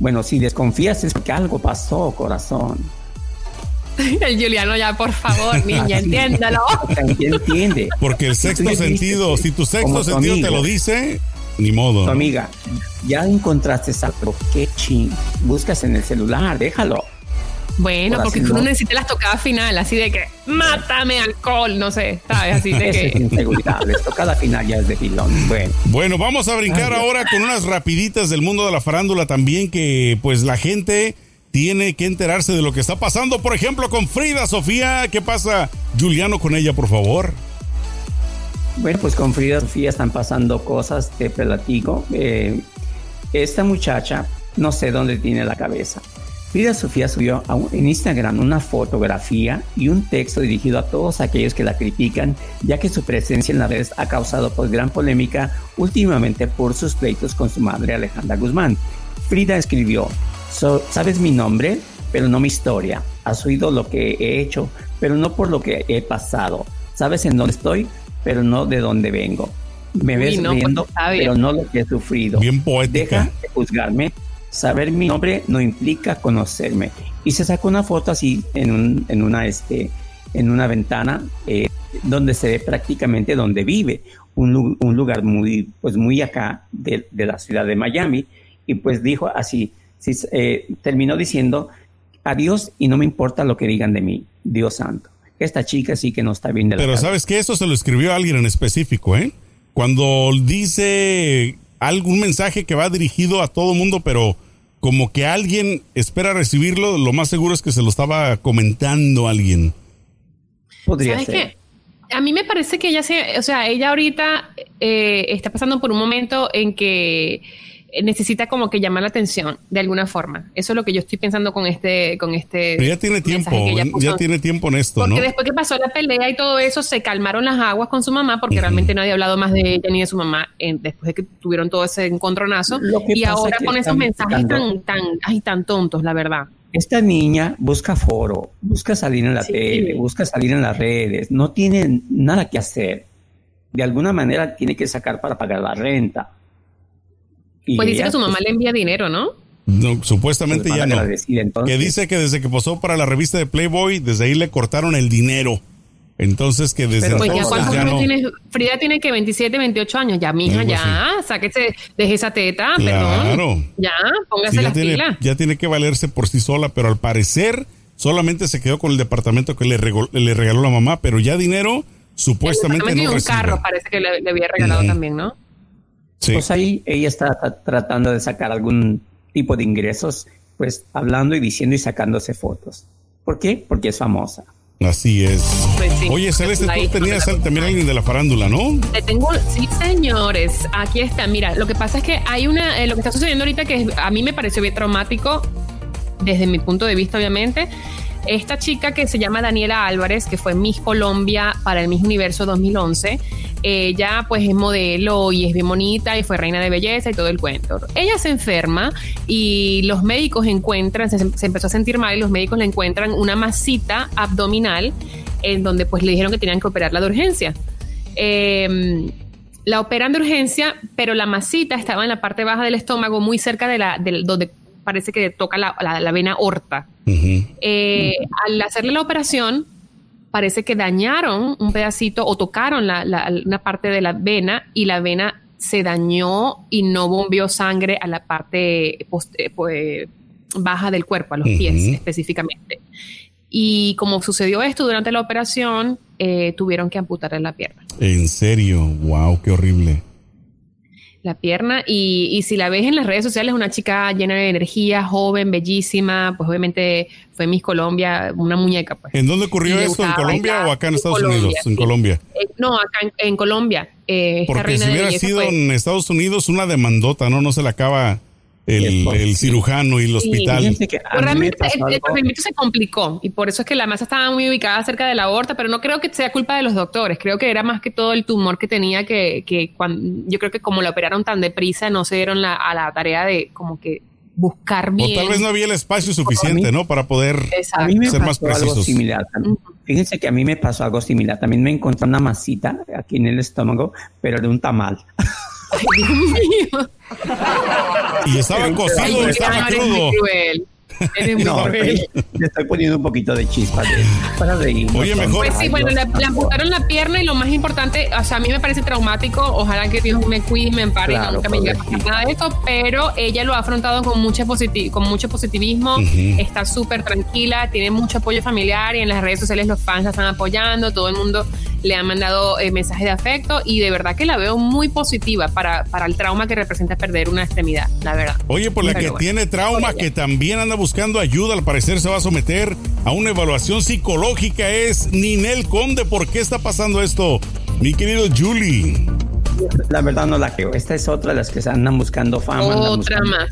Bueno, si desconfías es porque algo pasó, corazón. El Juliano ya, por favor, niña, entiéndalo. entiende? Porque el sexto sentido, si tu sexto sentido te lo dice, ni modo. Tu amiga, ya encontraste algo, qué ching. Buscas en el celular, déjalo. Bueno, porque tú no necesitas las tocadas final, así de que mátame alcohol, no sé, ¿sabes? Así de que. Es inseguridad, tocada final ya es de pilón. Bueno. Bueno, vamos a brincar ahora con unas rapiditas del mundo de la farándula también, que pues la gente tiene que enterarse de lo que está pasando. Por ejemplo, con Frida Sofía. ¿Qué pasa, Juliano, con ella, por favor? Bueno, pues con Frida Sofía están pasando cosas, te platico. Eh, esta muchacha, no sé dónde tiene la cabeza. Frida Sofía subió en Instagram una fotografía y un texto dirigido a todos aquellos que la critican, ya que su presencia en las redes ha causado pues gran polémica últimamente por sus pleitos con su madre Alejandra Guzmán. Frida escribió, sabes mi nombre, pero no mi historia. Has oído lo que he hecho, pero no por lo que he pasado. Sabes en dónde estoy, pero no de dónde vengo. Me ves pues, riendo, pero no lo que he sufrido. Bien poética. Deja de juzgarme. Saber mi nombre no implica conocerme. Y se sacó una foto así en, un, en una este en una ventana eh, donde se ve prácticamente donde vive, un, un lugar muy, pues muy acá de, de, la ciudad de Miami, y pues dijo así, eh, terminó diciendo, adiós y no me importa lo que digan de mí, Dios santo. Esta chica sí que no está bien de la Pero sabes que eso se lo escribió a alguien en específico, ¿eh? Cuando dice algún mensaje que va dirigido a todo mundo, pero como que alguien espera recibirlo, lo más seguro es que se lo estaba comentando alguien. Podría ¿Sabes ser. Qué? A mí me parece que ella se, o sea, ella ahorita eh, está pasando por un momento en que necesita como que llamar la atención de alguna forma. Eso es lo que yo estoy pensando con este, con este. Pero ya tiene tiempo, ya tiene tiempo en esto, porque después que pasó la pelea y todo eso, se calmaron las aguas con su mamá, porque realmente nadie ha hablado más de ella ni de su mamá después de que tuvieron todo ese encontronazo. Y ahora con esos mensajes tan, tan, ay, tan tontos, la verdad. Esta niña busca foro, busca salir en la tele, busca salir en las redes, no tiene nada que hacer. De alguna manera tiene que sacar para pagar la renta pues dice que su mamá le envía dinero, ¿no? No, supuestamente ya no. que dice que desde que posó para la revista de Playboy, desde ahí le cortaron el dinero. Entonces que desde pues entonces ya, no... tiene, Frida tiene que 27, 28 años. Ya, mija, ya, sáquese, deje esa teta, perdón. Ya, póngase la ya ya tiene que valerse por sí sola, pero al parecer solamente se quedó con el departamento que le, le regaló la mamá, pero ya dinero supuestamente no un carro parece que le, había regalado también, ¿no? Pues ahí ella está tratando de sacar algún tipo de ingresos, pues hablando y diciendo y sacándose fotos. ¿Por qué? Porque es famosa. Así es. Pues Oye, Celeste, tú tenías también alguien de la farándula, ¿no? Te tengo, sí, señores. Aquí está. Mira, lo que pasa es que hay una, eh, lo que está sucediendo ahorita que a mí me pareció bien traumático, desde mi punto de vista, obviamente. Esta chica que se llama Daniela Álvarez, que fue Miss Colombia para el Miss Universo 2011, ella pues es modelo y es bien bonita y fue reina de belleza y todo el cuento. Ella se enferma y los médicos encuentran, se, empezó a sentir mal y los médicos le encuentran una masita abdominal en donde pues le dijeron que tenían que operarla de urgencia. Em, la operan de urgencia, pero la masita estaba en la parte baja del estómago, muy cerca de la, donde parece que toca la, vena horta. Eh, al hacerle la operación, parece que dañaron un pedacito o tocaron una parte de la vena y la vena se dañó y no bombeó sangre a la parte eh, pues, baja del cuerpo, a los pies específicamente. Y como sucedió esto durante la operación, eh, tuvieron que amputarle la pierna. En serio, wow, qué horrible. La pierna. Y, y, si la ves en las redes sociales, una chica llena de energía, joven, bellísima, pues obviamente fue Miss Colombia, una muñeca. Pues. ¿En dónde ocurrió esto? ¿En Colombia o acá en Estados Unidos? En Colombia. Eh, no, acá en, Colombia. Eh, Porque si hubiera sido en Estados Unidos una demandota, ¿no? No se le acaba el, cirujano y el hospital. realmente el, procedimiento se complicó y por eso es que la masa estaba muy ubicada cerca de la aorta, pero no creo que sea culpa de los doctores, creo que era más que todo el tumor que tenía que, que cuando, yo creo que como lo operaron tan deprisa no se dieron la, a la tarea de como que buscar bien. O tal vez no había el espacio suficiente, ¿no? Para poder ser más precisos. Algo similar. Fíjense que a mí me pasó algo similar. También me encontré una masita aquí en el estómago, pero de un tamal. Ay, Dios mío. Y estaba cocido, estaba crudo. No, le estoy poniendo un poquito de chispa para reír. Oye, mejor. Pues sí, bueno, le, amputaron la pierna y lo más importante, o sea, a mí me parece traumático. Ojalá que Dios me cuide, me ampare y nunca me llegue a pasar nada de esto. Pero ella lo ha afrontado con, mucho con mucho positivismo. Está súper tranquila, tiene mucho apoyo familiar y en las redes sociales los fans la están apoyando. Todo el mundo le ha mandado eh, mensajes de afecto y de verdad que la veo muy positiva para, para el trauma que representa perder una extremidad, la verdad. Oye, por la que tiene trauma, que también anda buscando ayuda, al parecer se va a someter a una evaluación psicológica, es Ninel Conde. ¿Por qué está pasando esto, mi querido Julie? La verdad no la creo. Esta es otra de las que se andan buscando fama. Otra más.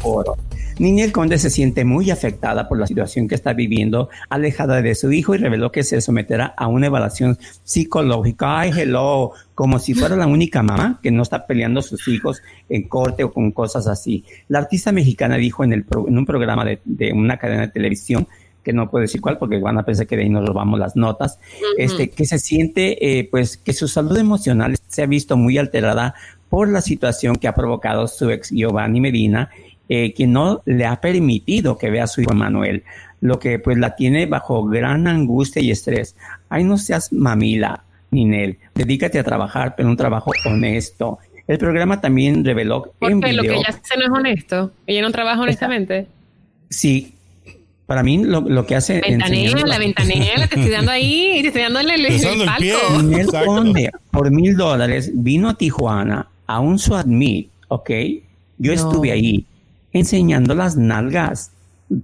Ninel Conde se siente muy afectada por la situación que está viviendo, alejada de su hijo y reveló que se someterá a una evaluación psicológica. Ay, hello, como si fuera la única mamá que no está peleando a sus hijos en corte o con cosas así. La artista mexicana dijo en, el en un programa de, una cadena de televisión que no puedo decir cuál porque van a pensar que de ahí nos robamos las notas, este, que se siente eh, pues que su salud emocional se ha visto muy alterada por la situación que ha provocado su ex Giovanni Medina eh, que no le ha permitido que vea a su hijo Manuel, lo que pues la tiene bajo gran angustia y estrés. Ay, no seas mamila, Ninel, dedícate a trabajar, pero un trabajo honesto. El programa también reveló ¿Por qué? lo que ella hace no es honesto. Ella no trabaja honestamente. Sí, para mí lo, que hace... Ventanela, la ventanela, te estoy dando ahí, te estoy dando el, el, el palco. Ninel Conde, por mil dólares, vino a Tijuana a un SWAT ¿ok? Yo estuve ahí enseñando las nalgas.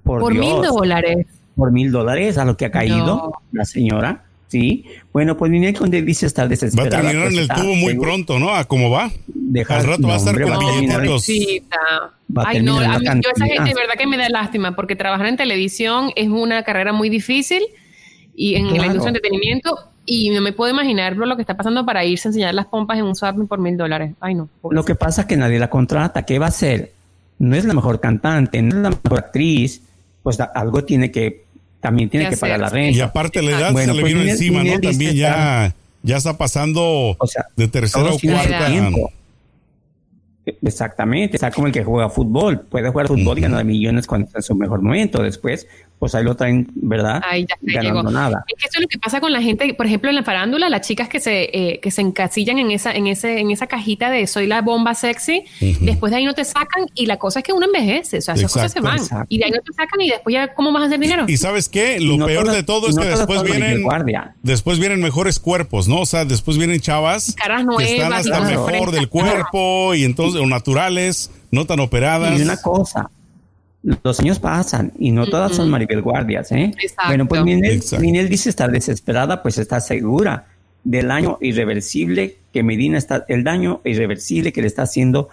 Por, mil dólares. Por mil dólares a lo que ha caído la señora. Sí. Bueno, pues Ninel Conde dice estar desesperada. Va a terminar en el tubo muy pronto, ¿no? ¿A cómo va? Dejar, Al rato va a estar con. Ay, no, a mí, yo esa gente de verdad que me da lástima porque trabajar en televisión es una carrera muy difícil y en la industria de entretenimiento y no me puedo imaginar lo que está pasando para irse a enseñar las pompas en un swap por mil dólares. Ay, no. Lo que pasa es que nadie la contrata. ¿Qué va a hacer? No es la mejor cantante, no es la mejor actriz, pues algo tiene que, también tiene que pagar la renta. Y aparte la edad se le pues vino encima, ¿no? También ya, ya está pasando de tercera o cuarta. Exactamente, está como el que juega fútbol, puede jugar fútbol y ganar millones cuando está en su mejor momento. Después, pues ahí lo traen, ¿verdad? Ahí ya Ganando nada. Es que eso es lo que pasa con la gente, por ejemplo, en la farándula, las chicas que se, eh, que se encasillan en esa, en ese, en esa cajita de soy la bomba sexy, después de ahí no te sacan y la cosa es que uno envejece, o sea, esas cosas se van. Y de ahí no te sacan y después ya, ¿cómo vas a hacer dinero? Y, sabes qué, lo peor de todo es que después vienen, después vienen mejores cuerpos, ¿no? O sea, después vienen chavas Caras nuevas, que están hasta mejor del cuerpo y entonces, o naturales, no tan operadas. Y una cosa, los años pasan y no todas son Maribel Guardias, ¿eh? Bueno, pues Minel, dice estar desesperada, pues está segura del daño irreversible que Medina está, el daño irreversible que le está haciendo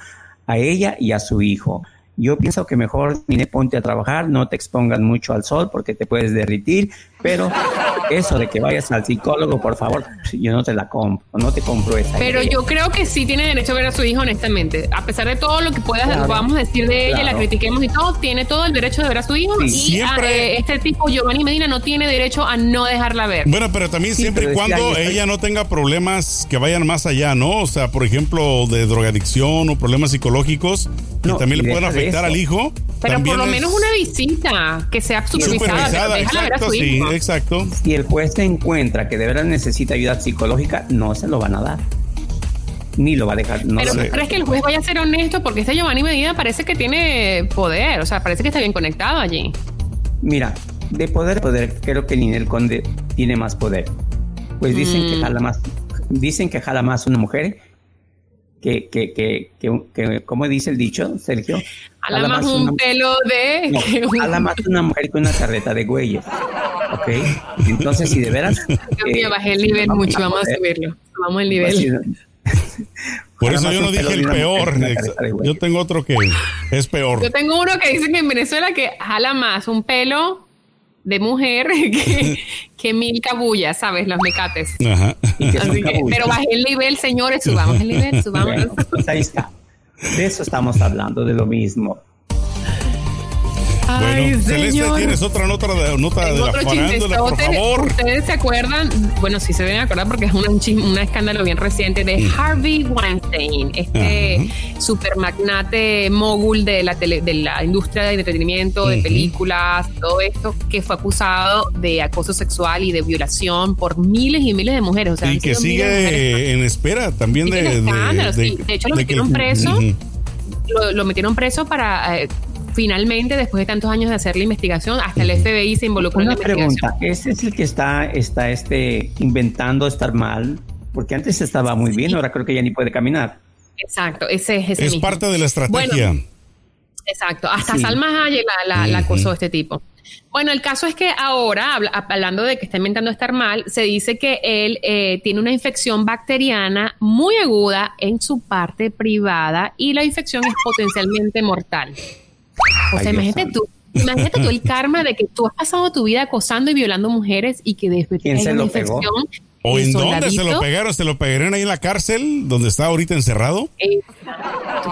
a ella y a su hijo. Yo pienso que mejor, Mine, ponte a trabajar, no te expongas mucho al sol porque te puedes derritir, pero eso de que vayas al psicólogo, por favor, yo no te la compro, no te compro esa. Pero yo creo que sí tiene derecho a ver a su hijo, honestamente. A pesar de todo lo que puedas, podamos decir de ella, la critiquemos y todo, tiene todo el derecho de ver a su hijo. Y siempre... este tipo, Giovanni Medina, no tiene derecho a no dejarla ver. Bueno, pero también siempre y cuando ella no tenga problemas que vayan más allá, ¿no? O sea, por ejemplo, de drogadicción o problemas psicológicos que también le pueden afectar al hijo. Pero por lo menos una visita que sea supervisada. supervisada exacto, sí, exacto. Si el juez se encuentra que de verdad necesita ayuda psicológica, no se lo van a dar. Ni lo va a dejar. No pero crees que el juez vaya a ser honesto? Porque este Giovanni Medina parece que tiene poder, o sea, parece que está bien conectado allí. Mira, de poder, poder, creo que Ninel Conde tiene más poder. Pues dicen que mm. jala más, dicen que jala más una mujer que, que, que, que, ¿cómo dice el dicho, Sergio? Jala, más un pelo de... No, más una mujer con una carreta de güeyes. ¿Ok? Entonces, si de veras... Yo bajé el nivel mucho, vamos a subirlo. Vamos el nivel. Por eso yo no dije el peor. Yo tengo otro que es peor. Yo tengo uno que dice que en Venezuela que jala más un pelo de mujer que, que mil cabullas, ¿sabes? Los mecates. Ajá. pero bajé el nivel, señores, subamos el nivel, subamos. pues ahí está. De eso estamos hablando, de lo mismo. Bueno, Celeste, tienes otra nota de, nota de la farándula, por favor. ¿Ustedes se acuerdan? Bueno, sí se deben acordar porque es un, un escándalo bien reciente de Harvey Weinstein, este super magnate mogul de la, de la industria de entretenimiento, de películas, todo esto, que fue acusado de acoso sexual y de violación por miles y miles de mujeres. y que sigue en espera también de, de, de, de, hecho, lo metieron preso. Lo, lo, metieron preso para eh, finalmente, después de tantos años de hacer la investigación, hasta el FBI se involucró en la investigación. pregunta, ¿ese es el que está, está este, inventando estar mal? Porque antes estaba muy bien, ahora creo que ya ni puede caminar. Exacto, ese es Es parte de la estrategia. exacto, hasta Salma Hayek la, la, acosó este tipo. Bueno, el caso es que ahora, hablando de que está inventando estar mal, se dice que él eh, tiene una infección bacteriana muy aguda en su parte privada y la infección es potencialmente mortal. O sea, imagínate tú, imagínate tú el karma de que tú has pasado tu vida acosando y violando mujeres y que después ¿Quién se lo pegó? ¿O en dónde se lo pegaron? ¿Se lo pegaron ahí en la cárcel donde está ahorita encerrado? Eh,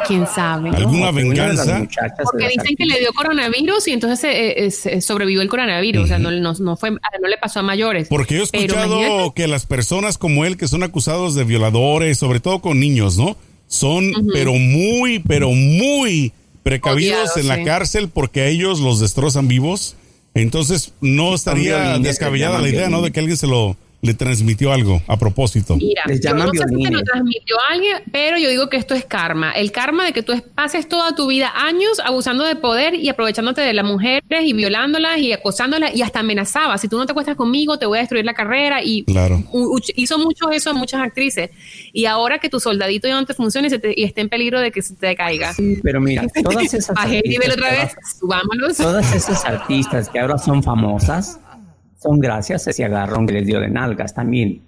¿Quién sabe? ¿Alguna venganza? Porque dicen que le dio coronavirus y entonces eh, eh, sobrevivió el coronavirus. O sea, no, no, fue, no le pasó a mayores. Porque yo he escuchado que las personas como él que son acusados de violadores, sobre todo con niños, ¿no? Son, pero muy, pero muy precavidos en la cárcel porque a ellos los destrozan vivos. Entonces no estaría descabellada la idea, ¿no? De que alguien se lo le transmitió algo a propósito. Mira, yo no sé si te lo transmitió alguien, pero yo digo que esto es karma. El karma de que tú pases toda tu vida años abusando de poder y aprovechándote de las mujeres y violándolas y acosándolas y hasta amenazaba. Si tú no te acuestas conmigo, te voy a destruir la carrera. Y claro. hizo mucho eso a muchas actrices. Y ahora que tu soldadito ya no te funcione y, esté en peligro de que se te caiga. pero mira, todas esas... Bajé nivel otra vez, subámonos. Todas esas artistas que ahora son famosas son gracias a ese agarrón que les dio de nalgas también.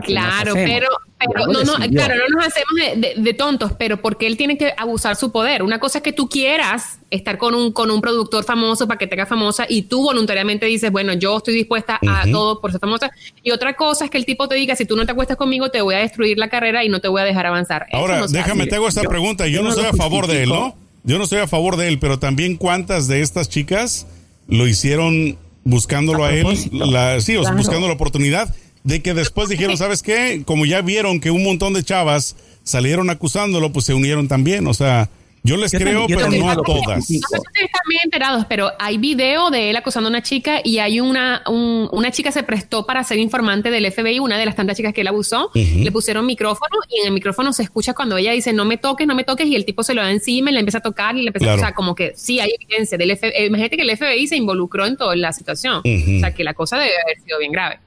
Claro, pero, pero no, no, claro, no nos hacemos de, tontos, pero porque él tiene que abusar su poder. Una cosa es que tú quieras estar con un, con un productor famoso para que te haga famosa y tú voluntariamente dices, bueno, yo estoy dispuesta a todo por ser famosa. Y otra cosa es que el tipo te diga, si tú no te acuestas conmigo, te voy a destruir la carrera y no te voy a dejar avanzar. Ahora, déjame, te hago esta pregunta. Yo, no, soy a favor de él, ¿no? Yo no estoy a favor de él, pero también cuántas de estas chicas lo hicieron buscándolo a, él, la, sí, buscando la oportunidad de que después dijeron, ¿sabes qué? Como ya vieron que un montón de chavas salieron acusándolo, pues se unieron también, o sea, yo les creo, pero no a todas. No sé si están bien enterados, pero hay video de él acosando a una chica y hay una, una chica se prestó para ser informante del FBI, una de las tantas chicas que él abusó, le pusieron micrófono y en el micrófono se escucha cuando ella dice no me toques, no me toques y el tipo se lo da encima y le empieza a tocar y le empieza a, o sea, como que sí hay evidencia del FBI. Eh, imagínate que el FBI se involucró en toda la situación, o sea, que la cosa debe haber sido bien grave.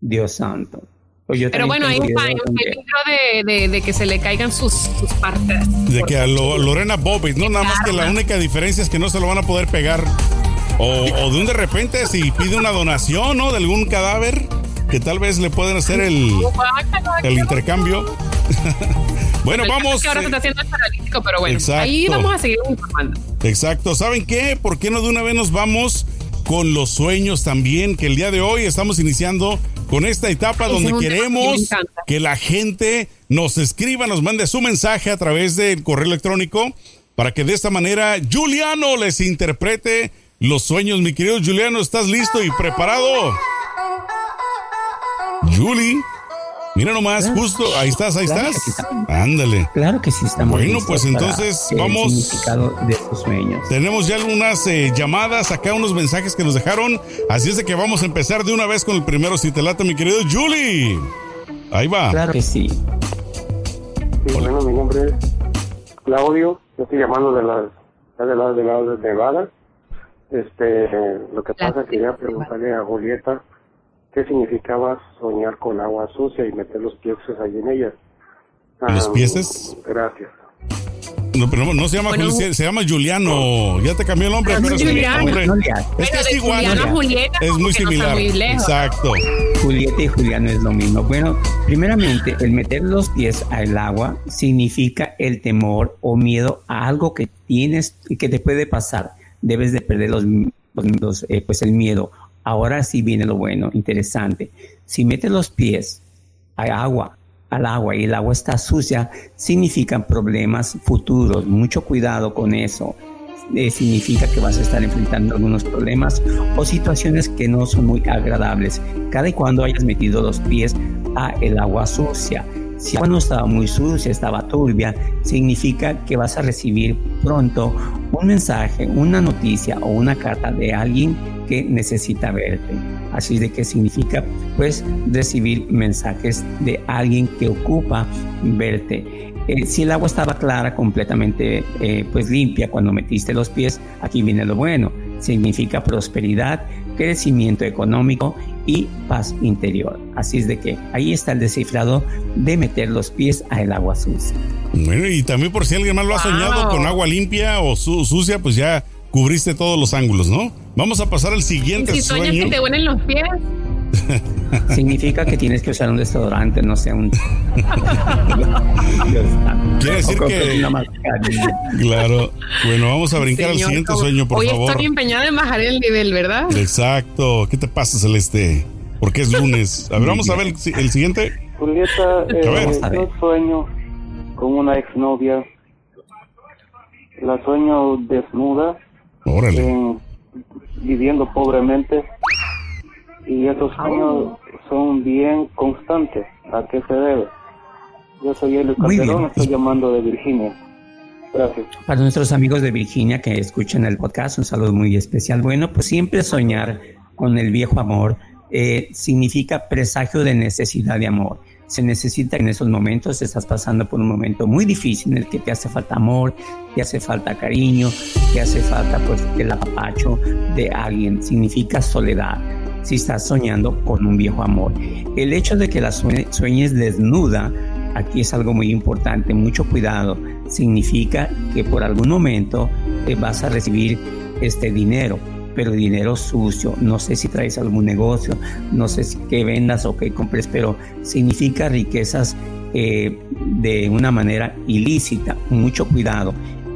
Dios santo. Pero bueno, hay un peligro de, de, que se le caigan sus, sus partes. De que a Lorena Bobbitt, ¿no? Nada más que la única diferencia es que no se lo van a poder pegar. O, o, de un de repente, si pide una donación, ¿no? De algún cadáver, que tal vez le pueden hacer el, el intercambio. bueno, vamos. ahora se está haciendo el paralítico, pero bueno, ahí vamos a seguir informando. Exacto. ¿Saben qué? ¿Por qué no de una vez nos vamos con los sueños también? Que el día de hoy estamos iniciando con esta etapa donde queremos que la gente nos escriba, nos mande su mensaje a través del correo electrónico para que de esta manera Juliano les interprete los sueños. Mi querido Juliano, ¿estás listo y preparado? Julie. Mira nomás, justo, ahí estás, ahí estás. Ándale. Claro que sí estamos. Bueno, pues entonces vamos. de sueños. Tenemos ya algunas eh, llamadas, acá unos mensajes que nos dejaron. Así es de que vamos a empezar de una vez con el primero, si te lata, mi querido Julie. Ahí va. Claro que sí. Sí, bueno, mi nombre es Claudio. Yo estoy llamando de las de las de, de Nevada. Este, lo que pasa es que quería preguntarle a Julieta qué significaba soñar con agua sucia y meter los pies ahí en ella. los pies. Gracias. No, pero no, se llama se llama Juliano. Ya te cambió el nombre, pero es, es que es igual. es muy similar. Exacto. Julieta y Juliano es lo mismo. Bueno, primeramente, el meter los pies al agua significa el temor o miedo a algo que tienes y que te puede pasar. Debes de perder los, los eh, pues el miedo. Ahora sí viene lo bueno, interesante. Si metes los pies al agua al agua y el agua está sucia, significan problemas futuros. Mucho cuidado con eso. Eh, significa que vas a estar enfrentando algunos problemas o situaciones que no son muy agradables. Cada y cuando hayas metido los pies a el agua sucia. Si agua no estaba muy sucia, estaba turbia, significa que vas a recibir pronto un mensaje, una noticia o una carta de alguien que necesita verte. Así de que significa pues recibir mensajes de alguien que ocupa verte. Eh, si el agua estaba clara, completamente eh, pues limpia cuando metiste los pies, aquí viene lo bueno. Significa prosperidad, crecimiento económico y paz interior. Así es de que ahí está el descifrado de meter los pies a el agua sucia. Bueno, y también por si alguien más lo ha soñado con agua limpia o sucia, pues ya cubriste todos los ángulos, ¿no? Vamos a pasar al siguiente si sueño. que te huelen los pies. Significa que tienes que usar un desodorante, no sé, un. Quiere decir que. Claro. Bueno, vamos a brincar al siguiente sueño, por favor. Hoy estoy empeñada en bajar el nivel, ¿verdad? Exacto. ¿Qué te pasa, Celeste? Porque es lunes. A ver, vamos a ver el, siguiente. Julieta, eh, yo sueño con una exnovia. La sueño desnuda. Órale. viviendo pobremente y esos sueños son bien constantes. ¿A qué se debe? Yo soy Elio Calderón, estoy llamando de Virginia. Gracias. Para nuestros amigos de Virginia que escuchan el podcast, un saludo muy especial. Bueno, pues siempre soñar con el viejo amor eh, significa presagio de necesidad de amor. Se necesita en esos momentos, estás pasando por un momento muy difícil en el que te hace falta amor, te hace falta cariño, te hace falta pues el apapacho de alguien, significa soledad si estás soñando con un viejo amor. El hecho de que la sueñes desnuda, aquí es algo muy importante, mucho cuidado, significa que por algún momento te vas a recibir este dinero, pero dinero sucio, no sé si traes algún negocio, no sé si que vendas o que compres, pero significa riquezas eh, de una manera ilícita, mucho cuidado.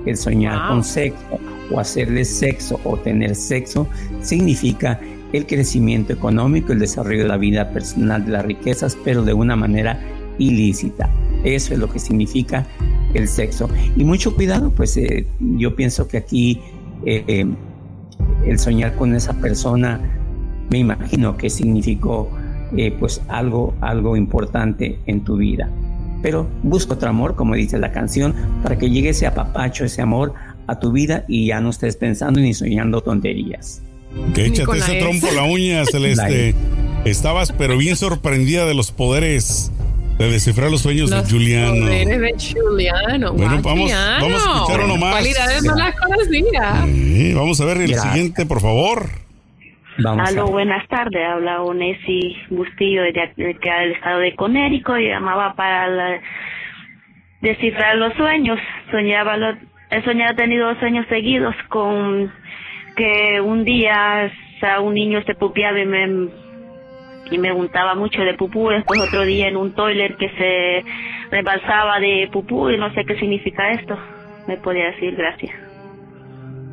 El soñar con sexo o hacerle sexo o tener sexo significa el crecimiento económico, el desarrollo de la vida personal, de las riquezas, pero de una manera ilícita. Eso es lo que significa el sexo. Y mucho cuidado, pues eh, yo pienso que aquí eh, eh, el soñar con esa persona, me imagino que significó pues algo, algo importante en tu vida. Pero busca otro amor, como dice la canción, para que llegue ese apapacho, ese amor a tu vida y ya no estés pensando ni soñando tonterías. Que échate ese trompo la uña, Celeste. Estabas pero bien sorprendida de los poderes de descifrar los sueños de Juliano. Poderes de Juliano. Bueno, vamos, vamos a escuchar uno más. Cualidades no las conocía. vamos a ver el siguiente, por favor. Vamos Aló, buenas tardes. Habla Onesi Bustillo de, del estado de Conérico. y llamaba para descifrar los sueños. Soñaba, lo, he soñado, he tenido dos sueños seguidos con que un día un niño se pupiaba y me, y me untaba mucho de pupú, después otro día en un toilet que se rebalsaba de pupú y no sé qué significa esto. Me podía decir gracias.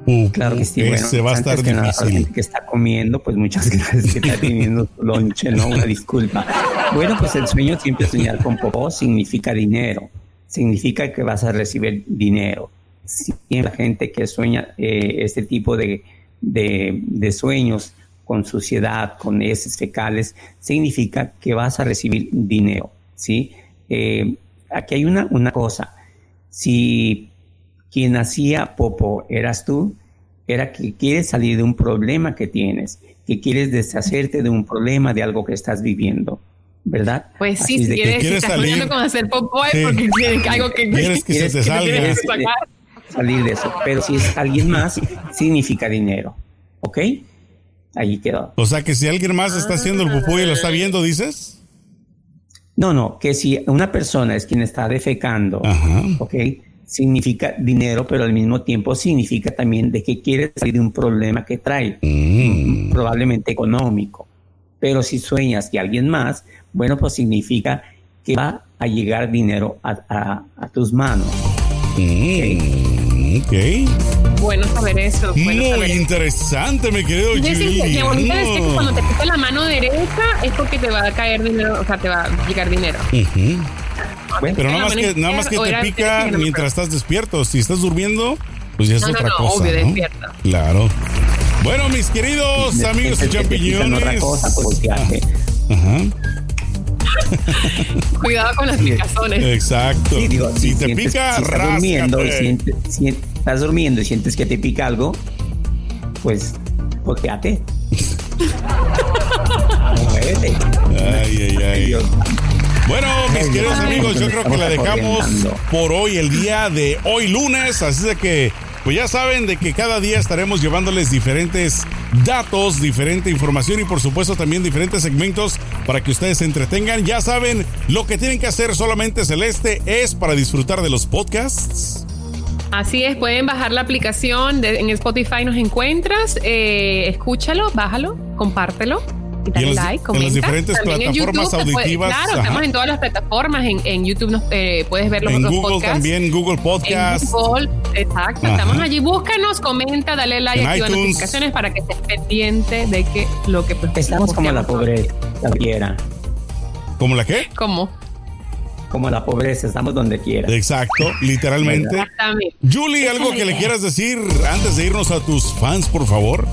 Uh, claro que sí, bueno, se va a estar que difícil. que está comiendo, pues muchas gracias que está teniendo su lonche, ¿no? Una disculpa. Bueno, pues el sueño siempre soñar con popó significa dinero, significa que vas a recibir dinero siempre la gente que sueña eh, este tipo de, de, sueños con suciedad, con heces fecales, significa que vas a recibir dinero, ¿sí? Eh, aquí hay una, una cosa, si quien hacía popo eras tú, era que quieres salir de un problema que tienes, que quieres deshacerte de un problema, de algo que estás viviendo. ¿verdad? Pues sí, si quieres, si estás salir, con hacer popo es porque algo que quieres que se te salga salir de eso. Pero si es alguien más, significa dinero. ¿Ok? Ahí quedó. O sea que si alguien más está haciendo el pupú y lo está viendo, dices. No, no, que si una persona es quien está defecando, ¿ok? Significa dinero, pero al mismo tiempo significa también de que quiere salir de un problema que trae, mm. probablemente económico. Pero si sueñas que alguien más, bueno, pues significa que va a llegar dinero a, tus manos. Mm, ¿Okay? Bueno saber eso. Muy interesante, mi querido Julie. bonito es que cuando te pica la mano derecha es porque te va a caer dinero, o sea, te va a llegar dinero. Pero nada más, que, nada más que te pica mientras estás despierto. Si estás durmiendo, pues ya es otra cosa. Obvio, despierta. Claro. Bueno, mis queridos amigos de champiñones. Ajá. Cuidado con las picazones. Exacto. si te pica, si estás durmiendo, si, estás durmiendo y sientes que te pica algo, pues boteate. ay, ay, ay. Bueno, mis queridos amigos, yo creo que la dejamos por hoy, el día de hoy lunes, así de que pues ya saben de que cada día estaremos llevándoles diferentes datos, diferente información y por supuesto también diferentes segmentos para que ustedes se entretengan. Ya saben, lo que tienen que hacer solamente Celeste es para disfrutar de los podcasts. Así es, pueden bajar la aplicación en Spotify nos encuentras, eh, escúchalo, bájalo, compártelo y en like, En las diferentes plataformas auditivas. claro, estamos en todas las plataformas. En, YouTube nos, eh, puedes ver los en Google también, Google Podcast. En Google, exacto. Estamos allí. Búscanos, comenta, dale like, en activa notificaciones para que estés pendiente de que lo que pues, Estamos como la pobre quiera. ¿Como la qué? ¿Cómo? como la pobreza, estamos donde quiera. Exacto, literalmente. Exactamente. Julie, algo que le quieras decir antes de irnos a tus fans, por favor.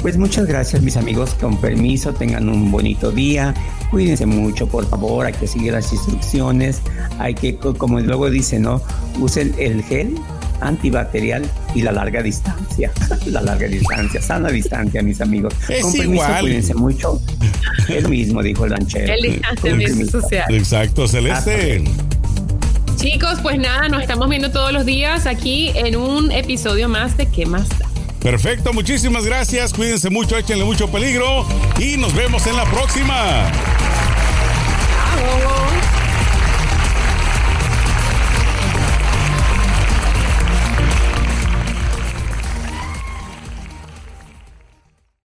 Pues muchas gracias mis amigos, con permiso, tengan un bonito día, cuídense mucho por favor, hay que seguir las instrucciones, hay que, como luego dice, ¿no? Usen el gel antibacterial y la larga distancia, la larga distancia, sana distancia mis amigos. con permiso, cuídense mucho. El mismo, dijo el ranchero. El distanciamiento social. Exacto, Celeste. Chicos, pues nada, nos estamos viendo todos los días aquí en un episodio más de ¿Qué más da? Perfecto, muchísimas gracias. Cuídense mucho, échenle mucho peligro y nos vemos en la próxima.